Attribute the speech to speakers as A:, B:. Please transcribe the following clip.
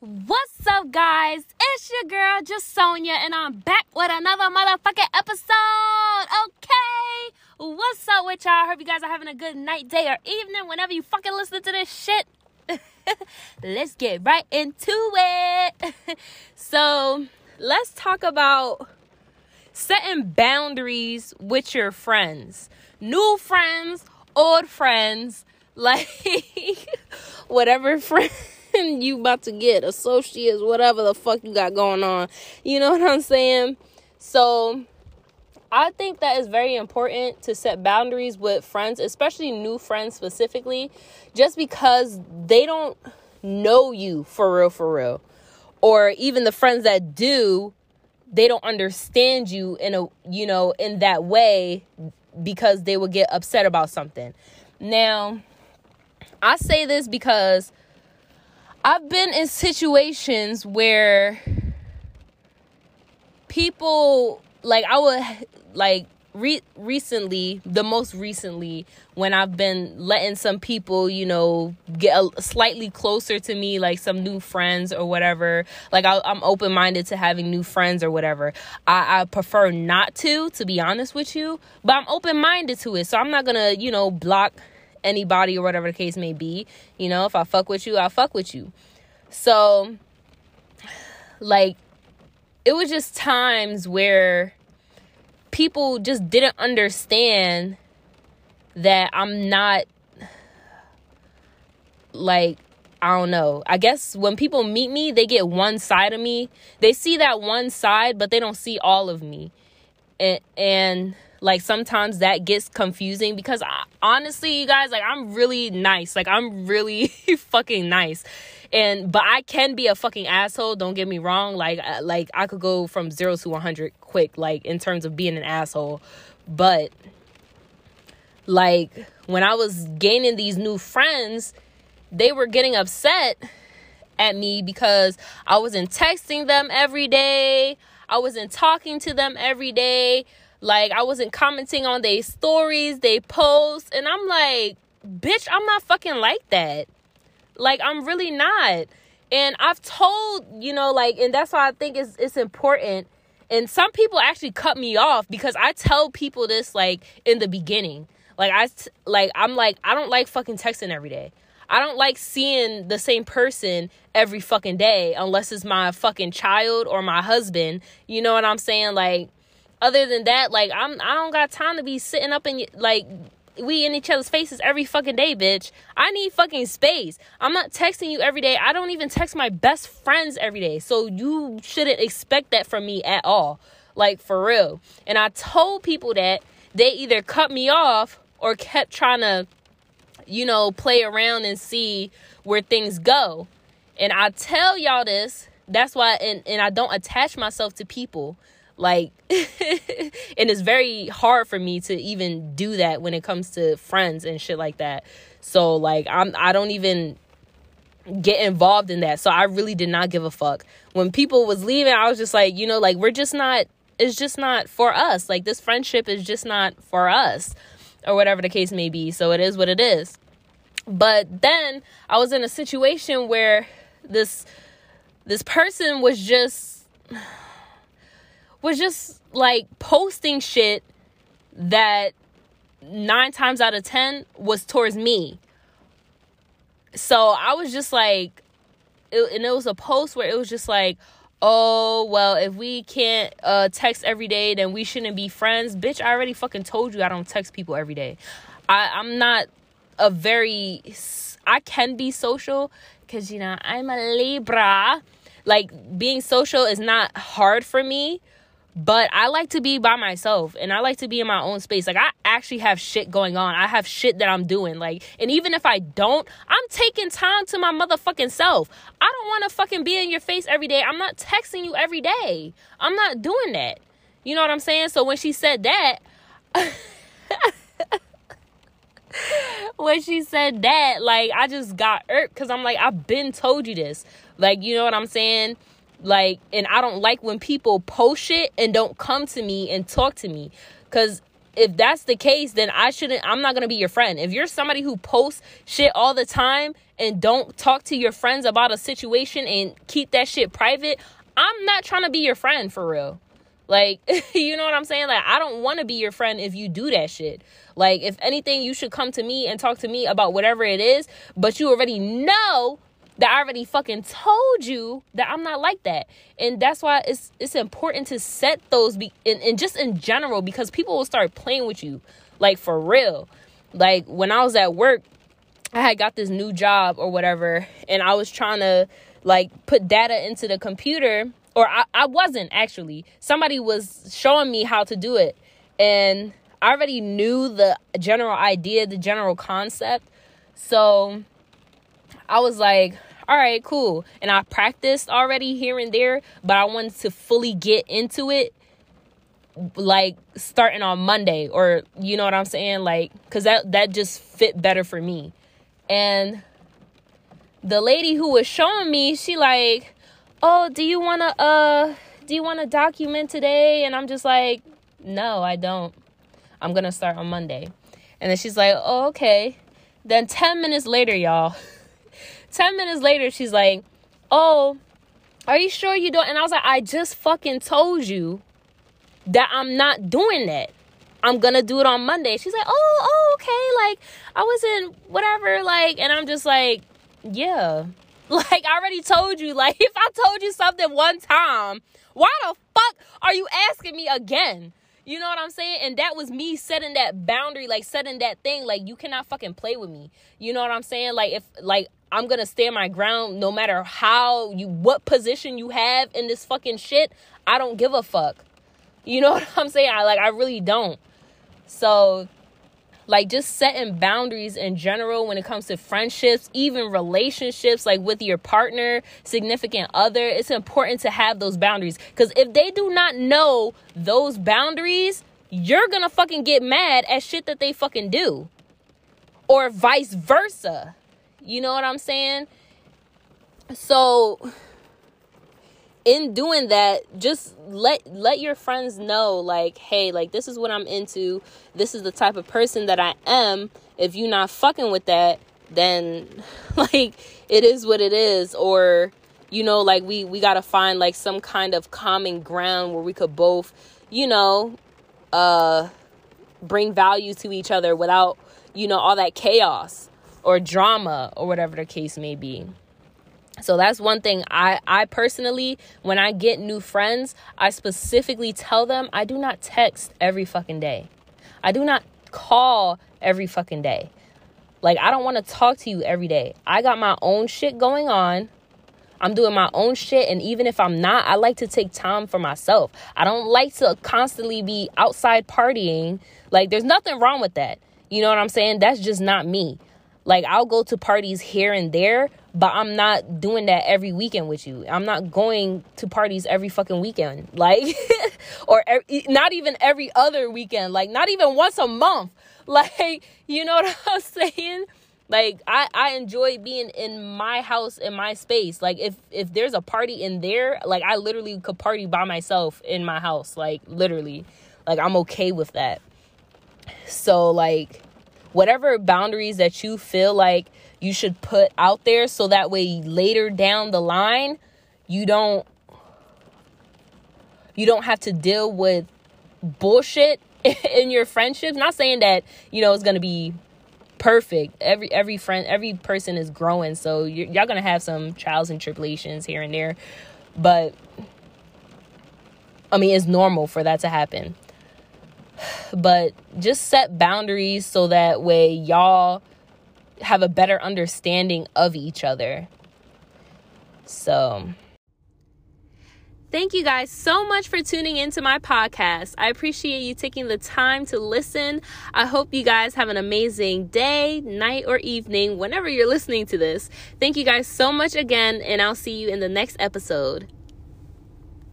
A: What's up, guys? It's your girl, just Sonia, and I'm back with another motherfucking episode. Okay, what's up with y'all? Hope you guys are having a good night, day, or evening whenever you fucking listen to this shit. let's get right into it. so, let's talk about setting boundaries with your friends, new friends, old friends, like whatever friend you about to get, associates, whatever the fuck you got going on. You know what I'm saying? So I think that is very important to set boundaries with friends, especially new friends specifically, just because they don't know you for real, for real. Or even the friends that do, they don't understand you in a, you know, in that way because they will get upset about something. Now, I say this because I've been in situations where people like I would like re- recently, the most recently when I've been letting some people, you know, get a, slightly closer to me, like some new friends or whatever. Like I, am open minded to having new friends or whatever. I, I prefer not to, to be honest with you, but I'm open minded to it. So I'm not gonna, you know, block anybody or whatever the case may be. You know, if I fuck with you, I fuck with you. So, like, it was just times where people just didn't understand that I'm not like I don't know. I guess when people meet me, they get one side of me. They see that one side, but they don't see all of me. And and like sometimes that gets confusing because I, honestly you guys like i'm really nice. Like i'm really fucking nice. And but i can be a fucking asshole don't get me wrong. Like uh, like i could go from 0 to 100 quick like in terms of being an asshole. But like when i was gaining these new friends they were getting upset at me because i wasn't texting them every day. I wasn't talking to them every day like I wasn't commenting on their stories, they posts, and I'm like, bitch, I'm not fucking like that. Like I'm really not. And I've told, you know, like, and that's why I think it's it's important. And some people actually cut me off because I tell people this like in the beginning. Like I like I'm like I don't like fucking texting every day. I don't like seeing the same person every fucking day unless it's my fucking child or my husband. You know what I'm saying? Like other than that, like I'm I don't got time to be sitting up in like we in each other's faces every fucking day, bitch. I need fucking space. I'm not texting you every day. I don't even text my best friends every day. So you shouldn't expect that from me at all. Like for real. And I told people that they either cut me off or kept trying to you know, play around and see where things go. And I tell y'all this, that's why and, and I don't attach myself to people like and it's very hard for me to even do that when it comes to friends and shit like that. So like i'm i don't even get involved in that. So i really did not give a fuck. When people was leaving i was just like you know like we're just not it's just not for us. Like this friendship is just not for us or whatever the case may be. So it is what it is. But then i was in a situation where this this person was just was just like posting shit that nine times out of ten was towards me. So I was just like, it, and it was a post where it was just like, oh well, if we can't uh, text every day, then we shouldn't be friends. Bitch, I already fucking told you I don't text people every day. I I'm not a very I can be social because you know I'm a Libra. Like being social is not hard for me but I like to be by myself and I like to be in my own space. Like I actually have shit going on. I have shit that I'm doing. Like, and even if I don't, I'm taking time to my motherfucking self. I don't want to fucking be in your face every day. I'm not texting you every day. I'm not doing that. You know what I'm saying? So when she said that, when she said that, like I just got irked because I'm like, I've been told you this. Like, you know what I'm saying? Like, and I don't like when people post shit and don't come to me and talk to me. Cause if that's the case, then I shouldn't I'm not to be your friend. If you're somebody who posts shit all the time and don't talk to your friends about a situation and keep that shit private, I'm not trying to be your friend for real. Like, you know what I'm saying? Like, I don't want to be your friend if you do that shit. Like, if anything, you should come to me and talk to me about whatever it is, but you already know that I already fucking told you that I'm not like that. And that's why it's it's important to set those be and, and just in general because people will start playing with you like for real. Like when I was at work, I had got this new job or whatever and I was trying to like put data into the computer or I, I wasn't actually. Somebody was showing me how to do it and I already knew the general idea, the general concept. So I was like, all right, cool. And I practiced already here and there, but I wanted to fully get into it like starting on Monday or you know what I'm saying? Like cuz that that just fit better for me. And the lady who was showing me, she like, "Oh, do you want to uh do you want to document today?" And I'm just like, "No, I don't. I'm going to start on Monday." And then she's like, "Oh, okay." Then 10 minutes later, y'all, 10 minutes later, she's like, Oh, are you sure you don't? And I was like, I just fucking told you that I'm not doing that. I'm gonna do it on Monday. She's like, Oh, oh, okay. Like, I wasn't whatever. Like, and I'm just like, Yeah. Like, I already told you. Like, if I told you something one time, why the fuck are you asking me again? You know what I'm saying? And that was me setting that boundary, like setting that thing. Like, you cannot fucking play with me. You know what I'm saying? Like, if, like, I'm gonna stand my ground no matter how you what position you have in this fucking shit. I don't give a fuck. You know what I'm saying? I like I really don't. So like just setting boundaries in general when it comes to friendships, even relationships like with your partner, significant other, it's important to have those boundaries cuz if they do not know those boundaries, you're to fucking get mad at shit that they fucking do. Or vice versa. You know what I'm saying? So in doing that, just let let your friends know like, hey, like this is what I'm into. This is the type of person that I am. If you're not fucking with that, then like it is what it is or you know like we we got to find like some kind of common ground where we could both you know uh bring value to each other without you know all that chaos or drama or whatever the case may be. So that's one thing I I personally when I get new friends, I specifically tell them I do not text every fucking day. I do not call every fucking day. Like I don't want to talk to you every day. I got my own shit going on. I'm doing my own shit and even if I'm not, I like to take time for myself. I don't like to constantly be outside partying. Like there's nothing wrong with that. You know what I'm saying? That's just not me. Like I'll go to parties here and there, but I'm not doing that every weekend with you. I'm not going to parties every fucking weekend. Like or every, not even every other weekend. Like not even once a month. Like, you know what I'm saying? Like I I enjoy being in my house in my space. Like if if there's a party in there, like I literally could party by myself in my house. Like literally. Like I'm okay with that. So like whatever boundaries that you feel like you should put out there so that way later down the line you don't you don't have to deal with bullshit in your friendships. Not saying that you know it's going to be perfect. Every every friend every person is growing so y'all gonna have some trials and tribulations here and there but i mean it's normal for that to happen but just set boundaries so that way y'all have a better understanding of each other. So, Thank you guys so much for tuning into my podcast. I appreciate you taking the time to listen. I hope you guys have an amazing day, night, or evening whenever you're listening to this. Thank you guys so much again, and I'll see you in the next episode.